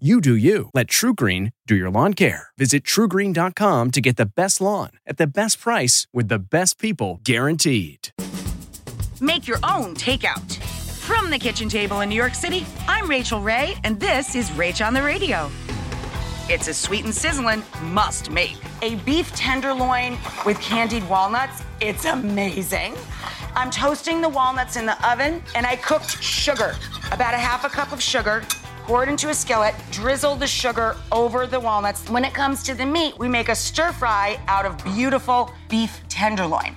You do you. Let TruGreen do your lawn care. Visit trugreen.com to get the best lawn at the best price with the best people guaranteed. Make your own takeout. From the kitchen table in New York City, I'm Rachael Ray, and this is Rach on the Radio. It's a sweet and sizzling must make. A beef tenderloin with candied walnuts. It's amazing. I'm toasting the walnuts in the oven, and I cooked sugar, about a half a cup of sugar, pour it into a skillet, drizzle the sugar over the walnuts. When it comes to the meat, we make a stir fry out of beautiful beef tenderloin.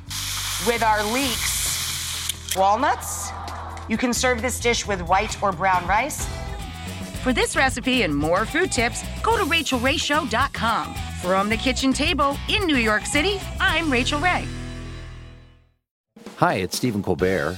With our leeks, walnuts, you can serve this dish with white or brown rice. For this recipe and more food tips, go to rachaelrayshow.com. From the kitchen table in New York City, I'm Rachael Ray. Hi, it's Stephen Colbert,